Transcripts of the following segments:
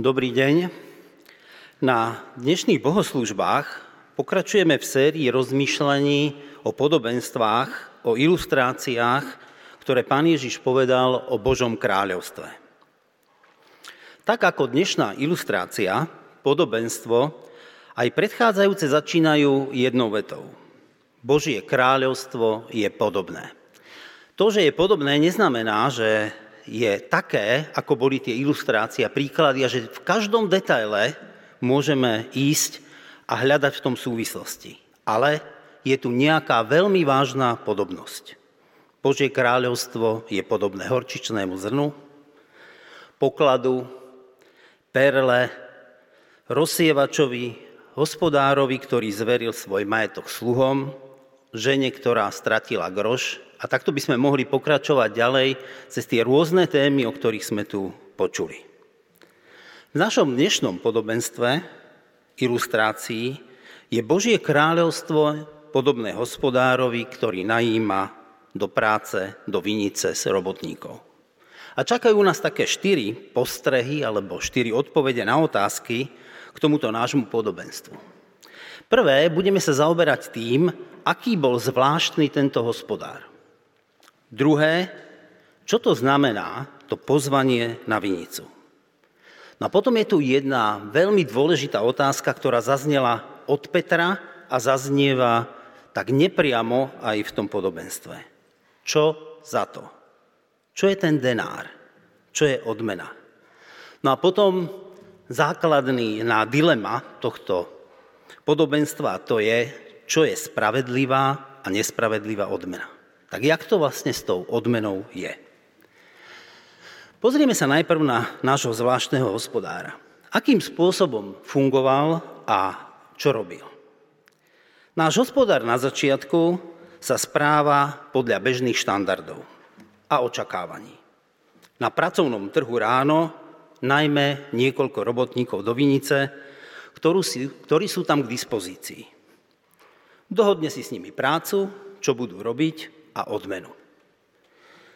Dobrý deň. Na dnešných bohoslužbách pokračujeme v sérii rozmýšľaní o podobenstvách, o ilustráciách, ktoré pán Ježiš povedal o Božom kráľovstve. Tak ako dnešná ilustrácia, podobenstvo, aj predchádzajúce začínajú jednou vetou. Božie kráľovstvo je podobné. To, že je podobné, neznamená, že je také, ako boli tie ilustrácie a príklady, a že v každom detaile môžeme ísť a hľadať v tom súvislosti. Ale je tu nejaká veľmi vážna podobnosť. Božie kráľovstvo je podobné horčičnému zrnu, pokladu, perle, rozsievačovi, hospodárovi, ktorý zveril svoj majetok sluhom, žene, ktorá stratila groš a takto by sme mohli pokračovať ďalej cez tie rôzne témy, o ktorých sme tu počuli. V našom dnešnom podobenstve, ilustrácii, je Božie kráľovstvo podobné hospodárovi, ktorý najíma do práce, do vinice s robotníkov. A čakajú nás také štyri postrehy alebo štyri odpovede na otázky k tomuto nášmu podobenstvu. Prvé, budeme sa zaoberať tým, aký bol zvláštny tento hospodár. Druhé, čo to znamená, to pozvanie na vinicu. No a potom je tu jedna veľmi dôležitá otázka, ktorá zaznela od Petra a zaznieva tak nepriamo aj v tom podobenstve. Čo za to? Čo je ten denár? Čo je odmena? No a potom základný na dilema tohto podobenstva to je, čo je spravedlivá a nespravedlivá odmena. Tak jak to vlastne s tou odmenou je? Pozrieme sa najprv na nášho zvláštneho hospodára. Akým spôsobom fungoval a čo robil? Náš hospodár na začiatku sa správa podľa bežných štandardov a očakávaní. Na pracovnom trhu ráno najmä niekoľko robotníkov do Vinice, ktorí sú tam k dispozícii. Dohodne si s nimi prácu, čo budú robiť a odmenu.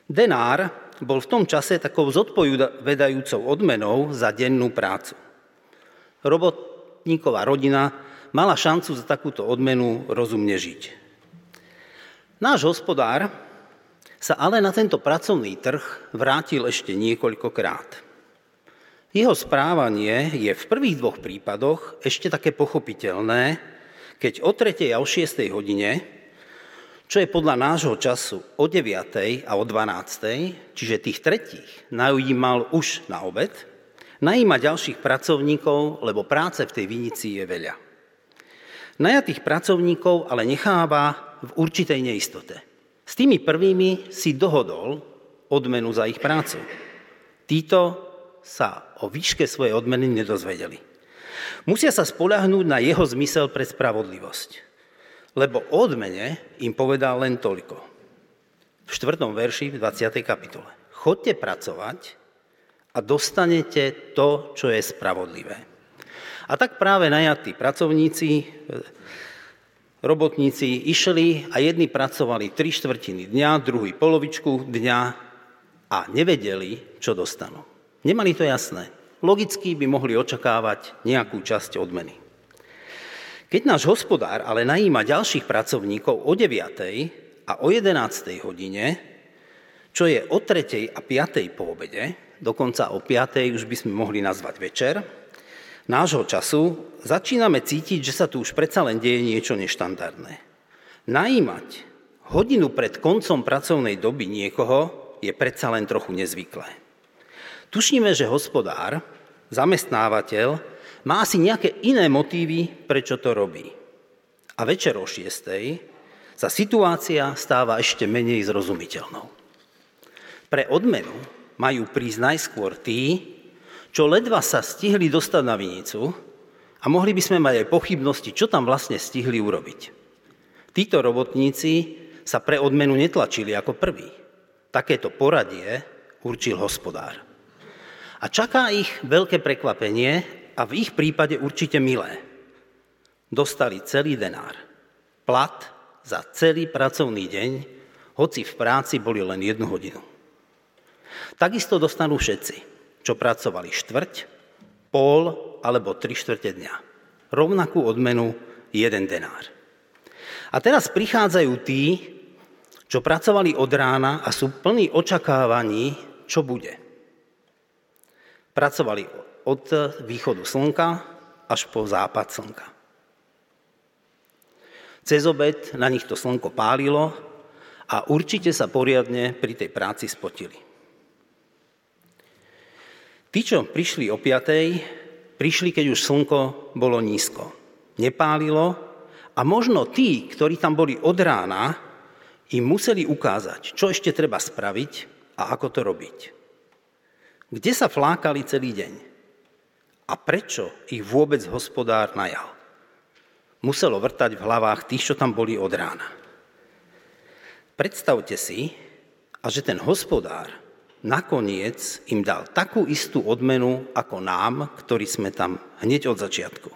Denár bol v tom čase takou zodpovedajúcou odmenou za dennú prácu. Robotníková rodina mala šancu za takúto odmenu rozumne žiť. Náš hospodár sa ale na tento pracovný trh vrátil ešte niekoľkokrát. Jeho správanie je v prvých dvoch prípadoch ešte také pochopiteľné, keď o 3. a o 6. hodine čo je podľa nášho času o 9. a o 12. čiže tých tretích najímal už na obed, najíma ďalších pracovníkov, lebo práce v tej vinici je veľa. Najatých pracovníkov ale necháva v určitej neistote. S tými prvými si dohodol odmenu za ich prácu. Títo sa o výške svojej odmeny nedozvedeli. Musia sa spolahnúť na jeho zmysel pre spravodlivosť lebo odmene im povedal len toľko. V 4. verši v 20. kapitole. Chodte pracovať a dostanete to, čo je spravodlivé. A tak práve najatí pracovníci, robotníci išli a jedni pracovali tri štvrtiny dňa, druhý polovičku dňa a nevedeli, čo dostanú. Nemali to jasné. Logicky by mohli očakávať nejakú časť odmeny. Keď náš hospodár ale najíma ďalších pracovníkov o 9. a o 11. hodine, čo je o 3. a 5. po obede, dokonca o 5. už by sme mohli nazvať večer, nášho času začíname cítiť, že sa tu už predsa len deje niečo neštandardné. Najímať hodinu pred koncom pracovnej doby niekoho je predsa len trochu nezvyklé. Tušíme, že hospodár, zamestnávateľ, má asi nejaké iné motívy, prečo to robí. A večer o šiestej sa situácia stáva ešte menej zrozumiteľnou. Pre odmenu majú prísť najskôr tí, čo ledva sa stihli dostať na vinicu a mohli by sme mať aj pochybnosti, čo tam vlastne stihli urobiť. Títo robotníci sa pre odmenu netlačili ako prví. Takéto poradie určil hospodár. A čaká ich veľké prekvapenie, a v ich prípade určite milé. Dostali celý denár. Plat za celý pracovný deň, hoci v práci boli len jednu hodinu. Takisto dostanú všetci, čo pracovali štvrť, pol alebo tri štvrte dňa. Rovnakú odmenu jeden denár. A teraz prichádzajú tí, čo pracovali od rána a sú plní očakávaní, čo bude. Pracovali od východu slnka až po západ slnka. Cez obed na nich to slnko pálilo a určite sa poriadne pri tej práci spotili. Tí, čo prišli o piatej, prišli, keď už slnko bolo nízko. Nepálilo a možno tí, ktorí tam boli od rána, im museli ukázať, čo ešte treba spraviť a ako to robiť. Kde sa flákali celý deň? A prečo ich vôbec hospodár najal? Muselo vrtať v hlavách tých, čo tam boli od rána. Predstavte si, a že ten hospodár nakoniec im dal takú istú odmenu ako nám, ktorí sme tam hneď od začiatku.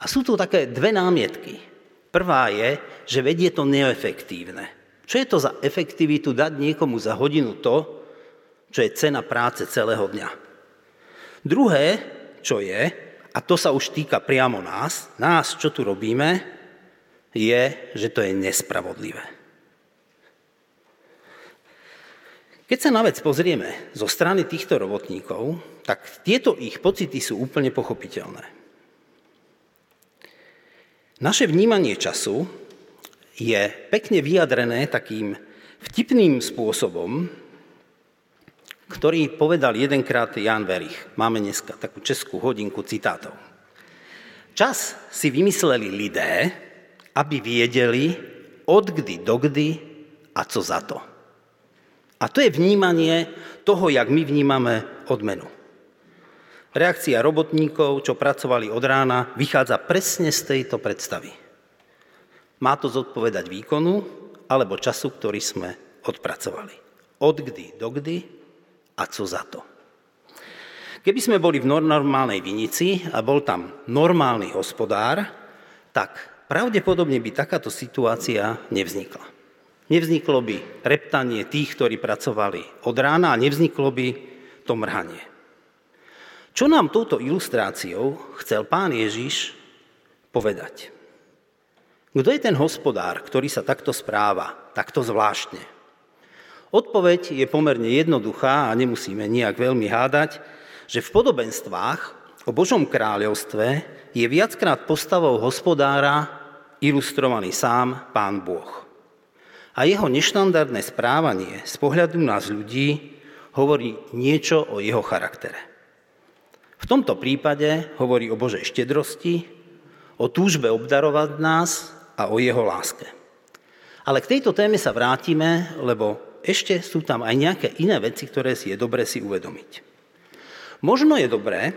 A sú tu také dve námietky. Prvá je, že vedie to neefektívne. Čo je to za efektivitu dať niekomu za hodinu to, čo je cena práce celého dňa? Druhé, čo je, a to sa už týka priamo nás, nás, čo tu robíme, je, že to je nespravodlivé. Keď sa na vec pozrieme zo strany týchto robotníkov, tak tieto ich pocity sú úplne pochopiteľné. Naše vnímanie času je pekne vyjadrené takým vtipným spôsobom, ktorý povedal jedenkrát Jan Verich. Máme dneska takú českú hodinku citátov. Čas si vymysleli lidé, aby viedeli, do kdy a co za to. A to je vnímanie toho, jak my vnímame odmenu. Reakcia robotníkov, čo pracovali od rána, vychádza presne z tejto predstavy. Má to zodpovedať výkonu alebo času, ktorý sme odpracovali. Od kdy do kdy a co za to. Keby sme boli v normálnej vinici a bol tam normálny hospodár, tak pravdepodobne by takáto situácia nevznikla. Nevzniklo by reptanie tých, ktorí pracovali od rána a nevzniklo by to mrhanie. Čo nám touto ilustráciou chcel pán Ježiš povedať? Kto je ten hospodár, ktorý sa takto správa, takto zvláštne? Odpoveď je pomerne jednoduchá a nemusíme nejak veľmi hádať, že v podobenstvách o Božom kráľovstve je viackrát postavou hospodára ilustrovaný sám pán Boh a jeho neštandardné správanie z pohľadu nás ľudí hovorí niečo o jeho charaktere. V tomto prípade hovorí o Božej štedrosti, o túžbe obdarovať nás a o jeho láske. Ale k tejto téme sa vrátime, lebo ešte sú tam aj nejaké iné veci, ktoré si je dobré si uvedomiť. Možno je dobré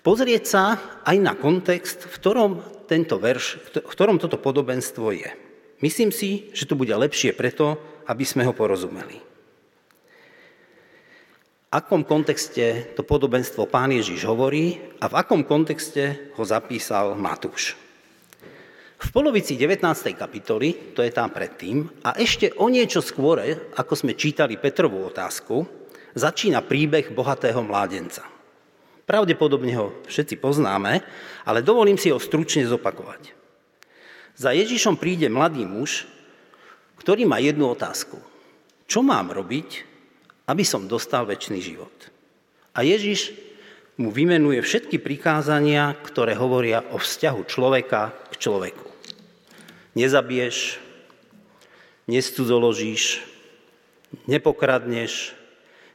pozrieť sa aj na kontext, v ktorom, tento verš, v ktorom toto podobenstvo je. Myslím si, že to bude lepšie preto, aby sme ho porozumeli. V akom kontexte to podobenstvo pán Ježiš hovorí a v akom kontexte ho zapísal Matúš. V polovici 19. kapitoly, to je tam predtým, a ešte o niečo skôr, ako sme čítali Petrovú otázku, začína príbeh bohatého mládenca. Pravdepodobne ho všetci poznáme, ale dovolím si ho stručne zopakovať. Za Ježišom príde mladý muž, ktorý má jednu otázku. Čo mám robiť, aby som dostal väčší život? A Ježiš mu vymenuje všetky prikázania, ktoré hovoria o vzťahu človeka k človeku. Nezabiješ, nescudzoložíš, nepokradneš,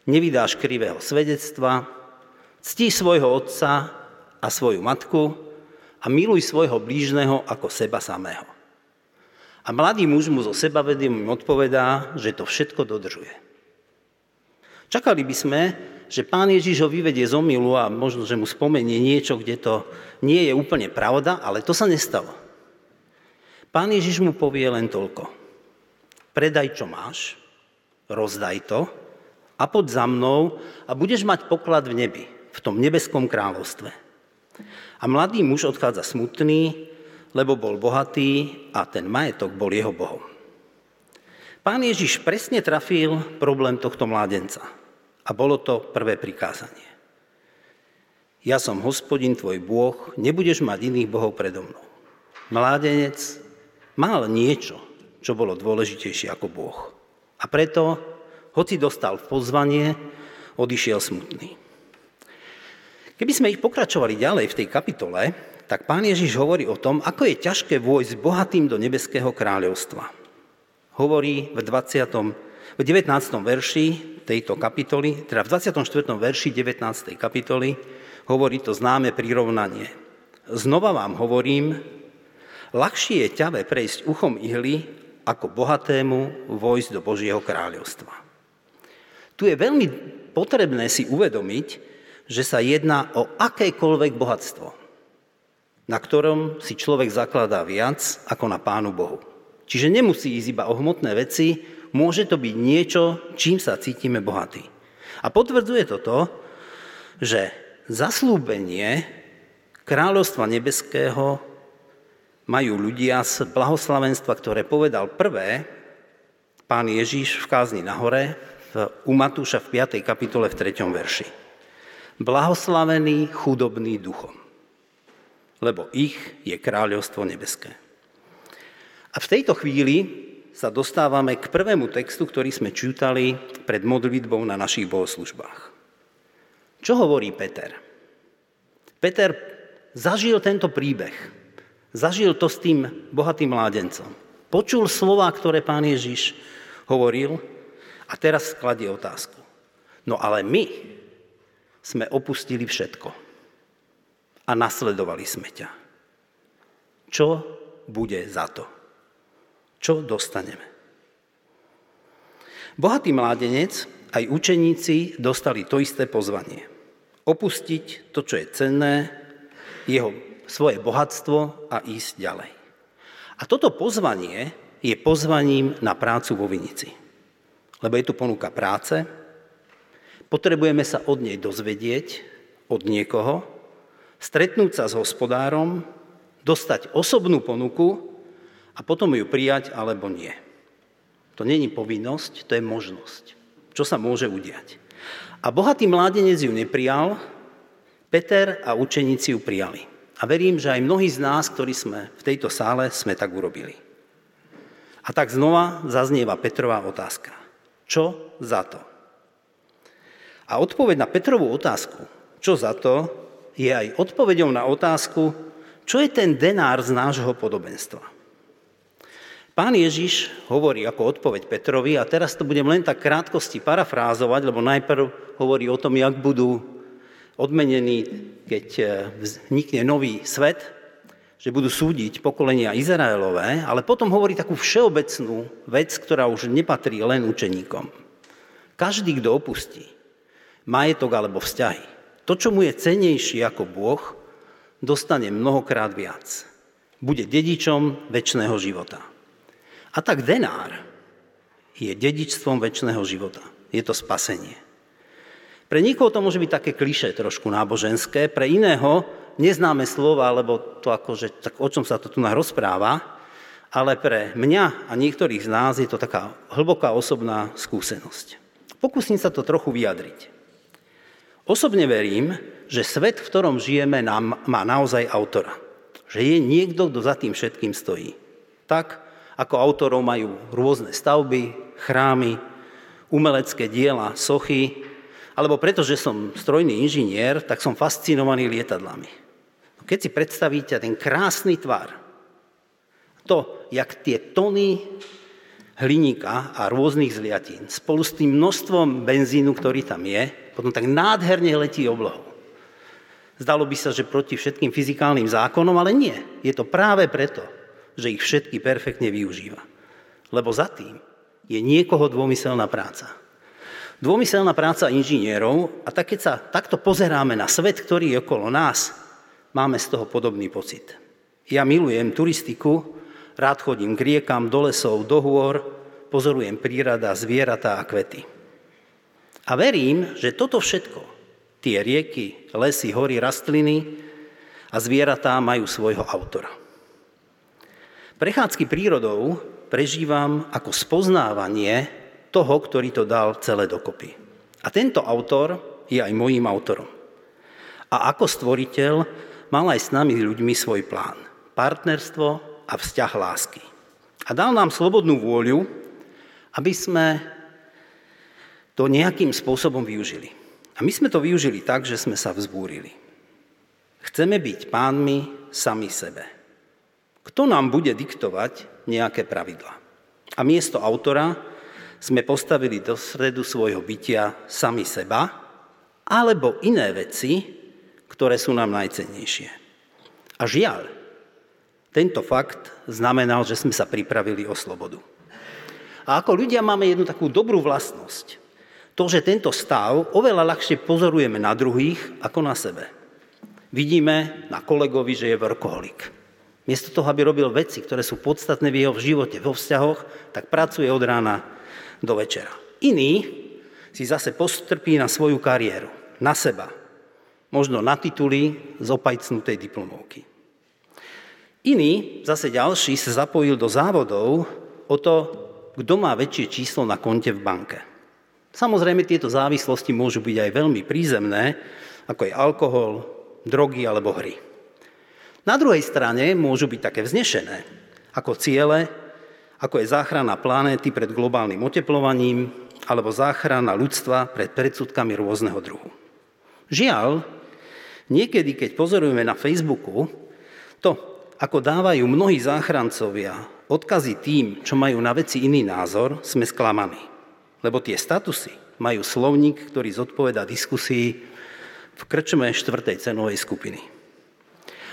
nevydáš krivého svedectva, ctí svojho otca a svoju matku a miluj svojho blížneho ako seba samého. A mladý muž mu zo sebavedomím odpovedá, že to všetko dodržuje. Čakali by sme, že pán Ježiš ho vyvedie z omilu a možno, že mu spomenie niečo, kde to nie je úplne pravda, ale to sa nestalo. Pán Ježiš mu povie len toľko. Predaj, čo máš, rozdaj to a poď za mnou a budeš mať poklad v nebi, v tom nebeskom kráľovstve. A mladý muž odchádza smutný, lebo bol bohatý a ten majetok bol jeho bohom. Pán Ježiš presne trafil problém tohto mládenca. A bolo to prvé prikázanie. ja som hospodin tvoj Bôh, nebudeš mať iných bohov predo mnou. Mládenec mal niečo, čo bolo dôležitejšie ako Boh. A preto, hoci dostal pozvanie, odišiel smutný. Keby sme ich pokračovali ďalej v tej kapitole, tak pán Ježiš hovorí o tom, ako je ťažké vojsť bohatým do nebeského kráľovstva. Hovorí v 20. v 19. verši tejto kapitoly, teda v 24. verši 19. kapitoly, hovorí to známe prirovnanie. Znova vám hovorím, ľahšie je ťave prejsť uchom ihly, ako bohatému vojsť do Božieho kráľovstva. Tu je veľmi potrebné si uvedomiť, že sa jedná o akékoľvek bohatstvo, na ktorom si človek zakladá viac ako na Pánu Bohu. Čiže nemusí ísť iba o hmotné veci, môže to byť niečo, čím sa cítime bohatí. A potvrdzuje to to, že zaslúbenie kráľovstva nebeského majú ľudia z blahoslavenstva, ktoré povedal prvé pán Ježíš v kázni na hore, u Matúša v 5. kapitole v 3. verši. Blahoslavený chudobný duchom, lebo ich je kráľovstvo nebeské. A v tejto chvíli sa dostávame k prvému textu, ktorý sme čítali pred modlitbou na našich bohoslužbách. Čo hovorí Peter? Peter zažil tento príbeh. Zažil to s tým bohatým mládencom. Počul slova, ktoré pán Ježiš hovoril a teraz skladie otázku. No ale my sme opustili všetko a nasledovali sme ťa. Čo bude za to? Čo dostaneme? Bohatý mládenec aj učeníci dostali to isté pozvanie opustiť to, čo je cenné, jeho svoje bohatstvo a ísť ďalej. A toto pozvanie je pozvaním na prácu vo Vinici. Lebo je tu ponuka práce, potrebujeme sa od nej dozvedieť, od niekoho, stretnúť sa s hospodárom, dostať osobnú ponuku a potom ju prijať alebo nie. To není povinnosť, to je možnosť. Čo sa môže udiať? A bohatý mládenec ju neprijal, Peter a učeníci ju prijali. A verím, že aj mnohí z nás, ktorí sme v tejto sále, sme tak urobili. A tak znova zaznieva Petrová otázka. Čo za to? A odpoveď na Petrovú otázku, čo za to, je aj odpoveďou na otázku, čo je ten denár z nášho podobenstva. Pán Ježiš hovorí ako odpoveď Petrovi a teraz to budem len tak krátkosti parafrázovať, lebo najprv hovorí o tom, jak budú odmenení, keď e, vznikne nový svet, že budú súdiť pokolenia Izraelové, ale potom hovorí takú všeobecnú vec, ktorá už nepatrí len učeníkom. Každý, kto opustí majetok alebo vzťahy, to, čo mu je cenejší ako Boh, dostane mnohokrát viac. Bude dedičom väčšného života. A tak denár je dedičstvom väčšného života. Je to spasenie. Pre nikoho to môže byť také kliše trošku náboženské, pre iného neznáme slova, lebo to akože, tak o čom sa to tu rozpráva, ale pre mňa a niektorých z nás je to taká hlboká osobná skúsenosť. Pokúsim sa to trochu vyjadriť. Osobne verím, že svet, v ktorom žijeme, nám má naozaj autora. Že je niekto, kto za tým všetkým stojí. Tak, ako autorov majú rôzne stavby, chrámy, umelecké diela, sochy, alebo preto, že som strojný inžinier, tak som fascinovaný lietadlami. Keď si predstavíte ten krásny tvar, to, jak tie tony hliníka a rôznych zliatín spolu s tým množstvom benzínu, ktorý tam je, potom tak nádherne letí oblohou. Zdalo by sa, že proti všetkým fyzikálnym zákonom, ale nie. Je to práve preto, že ich všetky perfektne využíva. Lebo za tým je niekoho dômyselná práca. Dômyselná práca inžinierov a tak keď sa takto pozeráme na svet, ktorý je okolo nás, máme z toho podobný pocit. Ja milujem turistiku, rád chodím k riekam, do lesov, do hôr, pozorujem prírada, zvieratá a kvety. A verím, že toto všetko, tie rieky, lesy, hory, rastliny a zvieratá majú svojho autora. Prechádzky prírodou prežívam ako spoznávanie toho, ktorý to dal celé dokopy. A tento autor je aj mojím autorom. A ako stvoriteľ mal aj s nami ľuďmi svoj plán. Partnerstvo a vzťah lásky. A dal nám slobodnú vôľu, aby sme to nejakým spôsobom využili. A my sme to využili tak, že sme sa vzbúrili. Chceme byť pánmi sami sebe. Kto nám bude diktovať nejaké pravidla? A miesto autora sme postavili do stredu svojho bytia sami seba, alebo iné veci, ktoré sú nám najcennejšie. A žiaľ, tento fakt znamenal, že sme sa pripravili o slobodu. A ako ľudia máme jednu takú dobrú vlastnosť. To, že tento stav oveľa ľahšie pozorujeme na druhých ako na sebe. Vidíme na kolegovi, že je workoholik. Miesto toho, aby robil veci, ktoré sú podstatné v jeho živote, vo vzťahoch, tak pracuje od rána do večera. Iný si zase postrpí na svoju kariéru, na seba. Možno na tituly z opajcnutej diplomovky. Iný, zase ďalší, sa zapojil do závodov o to, kto má väčšie číslo na konte v banke. Samozrejme, tieto závislosti môžu byť aj veľmi prízemné, ako je alkohol, drogy alebo hry. Na druhej strane môžu byť také vznešené, ako ciele, ako je záchrana planéty pred globálnym oteplovaním alebo záchrana ľudstva pred predsudkami rôzneho druhu. Žiaľ, niekedy, keď pozorujeme na Facebooku, to, ako dávajú mnohí záchrancovia odkazy tým, čo majú na veci iný názor, sme sklamaní lebo tie statusy majú slovník, ktorý zodpoveda diskusii v krčme štvrtej cenovej skupiny.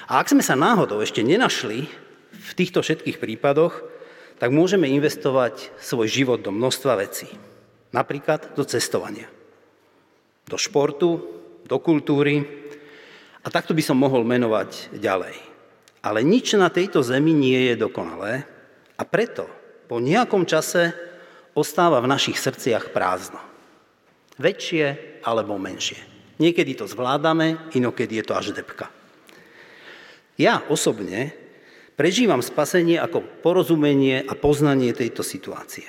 A ak sme sa náhodou ešte nenašli v týchto všetkých prípadoch, tak môžeme investovať svoj život do množstva vecí. Napríklad do cestovania, do športu, do kultúry a takto by som mohol menovať ďalej. Ale nič na tejto zemi nie je dokonalé a preto po nejakom čase ostáva v našich srdciach prázdno. Väčšie alebo menšie. Niekedy to zvládame, inokedy je to až depka. Ja osobne prežívam spasenie ako porozumenie a poznanie tejto situácie.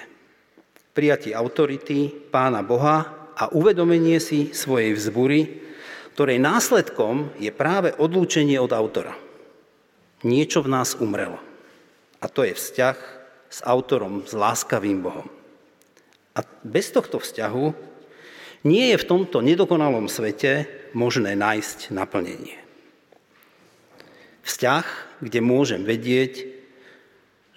Prijatie autority Pána Boha a uvedomenie si svojej vzbury, ktorej následkom je práve odlúčenie od autora. Niečo v nás umrelo. A to je vzťah s autorom, s láskavým Bohom. A bez tohto vzťahu nie je v tomto nedokonalom svete možné nájsť naplnenie. Vzťah, kde môžem vedieť,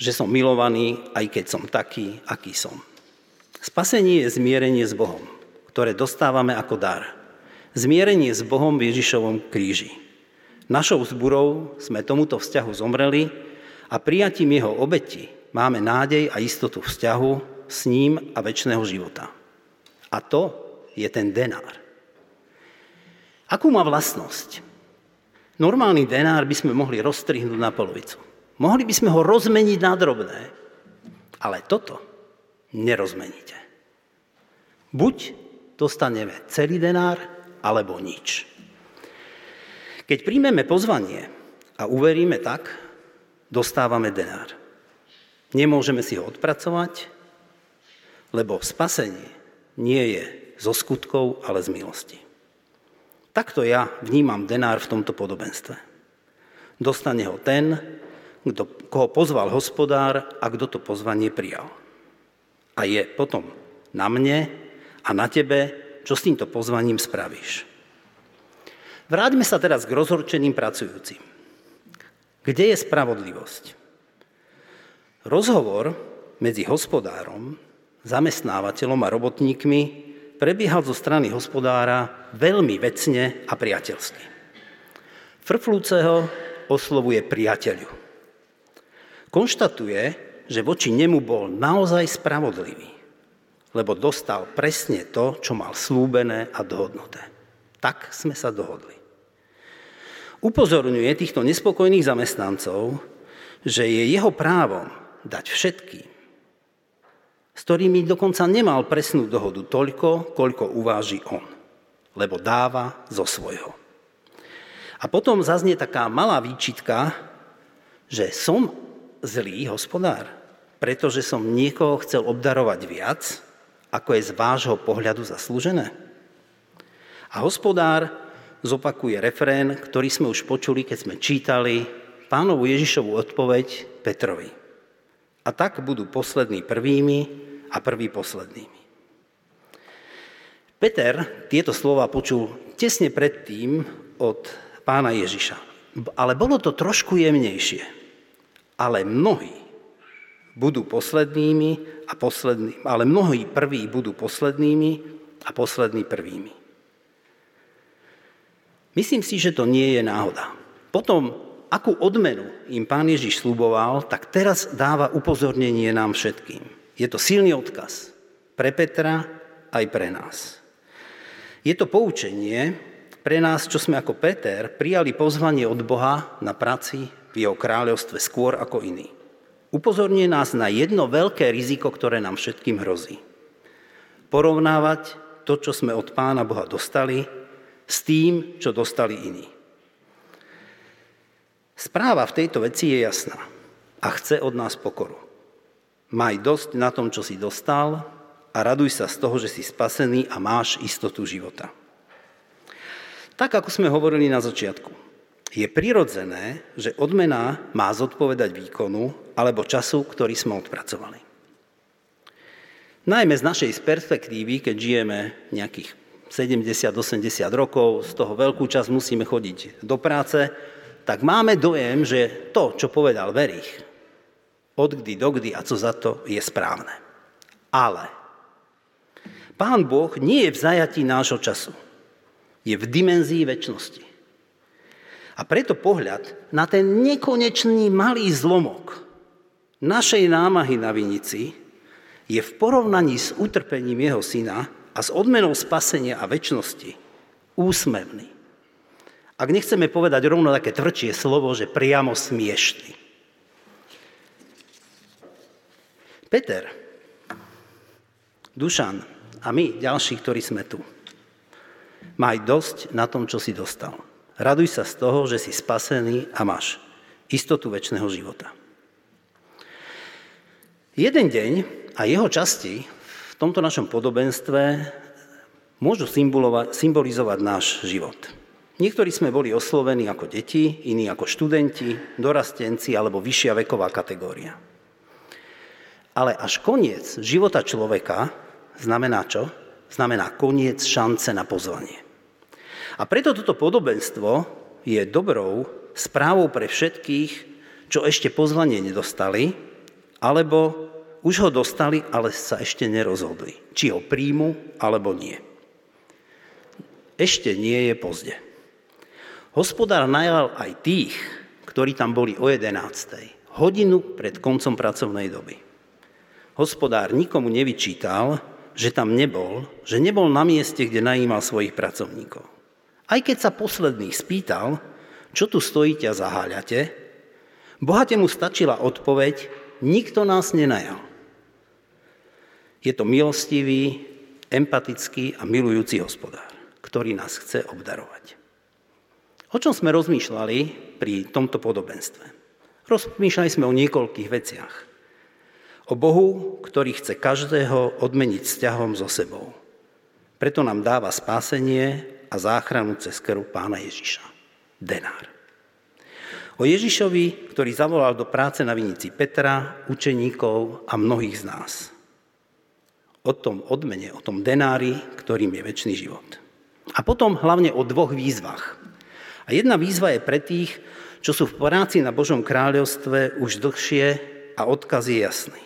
že som milovaný, aj keď som taký, aký som. Spasenie je zmierenie s Bohom, ktoré dostávame ako dar. Zmierenie s Bohom v Ježišovom kríži. Našou zburou sme tomuto vzťahu zomreli a prijatím jeho obeti máme nádej a istotu vzťahu, s ním a väčšného života. A to je ten denár. Akú má vlastnosť? Normálny denár by sme mohli rozstrihnúť na polovicu. Mohli by sme ho rozmeniť na drobné. Ale toto nerozmeníte. Buď dostaneme celý denár, alebo nič. Keď príjmeme pozvanie a uveríme tak, dostávame denár. Nemôžeme si ho odpracovať, lebo spasenie nie je zo skutkov, ale z milosti. Takto ja vnímam denár v tomto podobenstve. Dostane ho ten, kto, koho pozval hospodár a kto to pozvanie prijal. A je potom na mne a na tebe, čo s týmto pozvaním spravíš. Vráťme sa teraz k rozhorčeným pracujúcim. Kde je spravodlivosť? Rozhovor medzi hospodárom zamestnávateľom a robotníkmi prebiehal zo strany hospodára veľmi vecne a priateľsky. Frflúceho oslovuje priateľu. Konštatuje, že voči nemu bol naozaj spravodlivý, lebo dostal presne to, čo mal slúbené a dohodnuté. Tak sme sa dohodli. Upozorňuje týchto nespokojných zamestnancov, že je jeho právom dať všetkým, s ktorými dokonca nemal presnú dohodu toľko, koľko uváži on, lebo dáva zo svojho. A potom zaznie taká malá výčitka, že som zlý hospodár, pretože som niekoho chcel obdarovať viac, ako je z vášho pohľadu zaslúžené. A hospodár zopakuje refrén, ktorý sme už počuli, keď sme čítali pánovu Ježišovu odpoveď Petrovi. A tak budú poslední prvými a prví poslednými. Peter tieto slova počul tesne predtým od pána Ježiša. Ale bolo to trošku jemnejšie. Ale mnohí budú poslednými a poslední, ale mnohí prví budú poslednými a poslední prvými. Myslím si, že to nie je náhoda. Potom, akú odmenu im pán Ježiš slúboval, tak teraz dáva upozornenie nám všetkým. Je to silný odkaz pre Petra aj pre nás. Je to poučenie pre nás, čo sme ako Peter prijali pozvanie od Boha na práci v jeho kráľovstve skôr ako iní. Upozorňuje nás na jedno veľké riziko, ktoré nám všetkým hrozí. Porovnávať to, čo sme od Pána Boha dostali, s tým, čo dostali iní. Správa v tejto veci je jasná a chce od nás pokoru. Maj dosť na tom, čo si dostal a raduj sa z toho, že si spasený a máš istotu života. Tak, ako sme hovorili na začiatku, je prirodzené, že odmena má zodpovedať výkonu alebo času, ktorý sme odpracovali. Najmä z našej perspektívy, keď žijeme nejakých 70-80 rokov, z toho veľkú časť musíme chodiť do práce, tak máme dojem, že to, čo povedal Verich, od kdy do kdy a co za to, je správne. Ale Pán Boh nie je v zajatí nášho času. Je v dimenzii väčšnosti. A preto pohľad na ten nekonečný malý zlomok našej námahy na vinici je v porovnaní s utrpením jeho syna a s odmenou spasenia a väčšnosti úsmevný. Ak nechceme povedať rovno také tvrdšie slovo, že priamo smiešný. Peter, Dušan a my, ďalší, ktorí sme tu, maj dosť na tom, čo si dostal. Raduj sa z toho, že si spasený a máš istotu väčšného života. Jeden deň a jeho časti v tomto našom podobenstve môžu symbolizovať náš život. Niektorí sme boli oslovení ako deti, iní ako študenti, dorastenci alebo vyššia veková kategória. Ale až koniec života človeka znamená čo? Znamená koniec šance na pozvanie. A preto toto podobenstvo je dobrou správou pre všetkých, čo ešte pozvanie nedostali, alebo už ho dostali, ale sa ešte nerozhodli, či ho príjmu alebo nie. Ešte nie je pozde. Hospodár najal aj tých, ktorí tam boli o 11. hodinu pred koncom pracovnej doby. Hospodár nikomu nevyčítal, že tam nebol, že nebol na mieste, kde najímal svojich pracovníkov. Aj keď sa posledný spýtal, čo tu stojíte a zaháľate, bohate mu stačila odpoveď, nikto nás nenajal. Je to milostivý, empatický a milujúci hospodár, ktorý nás chce obdarovať. O čom sme rozmýšľali pri tomto podobenstve? Rozmýšľali sme o niekoľkých veciach. O Bohu, ktorý chce každého odmeniť vzťahom so sebou. Preto nám dáva spásenie a záchranu cez krv pána Ježiša. Denár. O Ježišovi, ktorý zavolal do práce na vinici Petra, učeníkov a mnohých z nás o tom odmene, o tom denári, ktorým je väčší život. A potom hlavne o dvoch výzvach. A jedna výzva je pre tých, čo sú v práci na Božom kráľovstve už dlhšie a odkaz je jasný.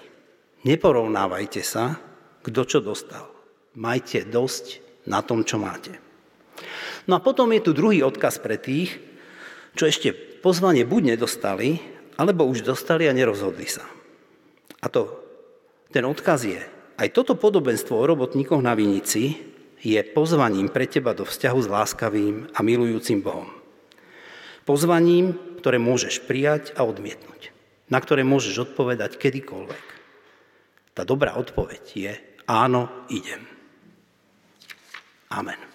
Neporovnávajte sa, kto čo dostal. Majte dosť na tom, čo máte. No a potom je tu druhý odkaz pre tých, čo ešte pozvanie buď nedostali, alebo už dostali a nerozhodli sa. A to, ten odkaz je, aj toto podobenstvo o robotníkoch na Vinici je pozvaním pre teba do vzťahu s láskavým a milujúcim Bohom. Pozvaním, ktoré môžeš prijať a odmietnúť. Na ktoré môžeš odpovedať kedykoľvek. Tá dobrá odpoveď je áno, idem. Amen.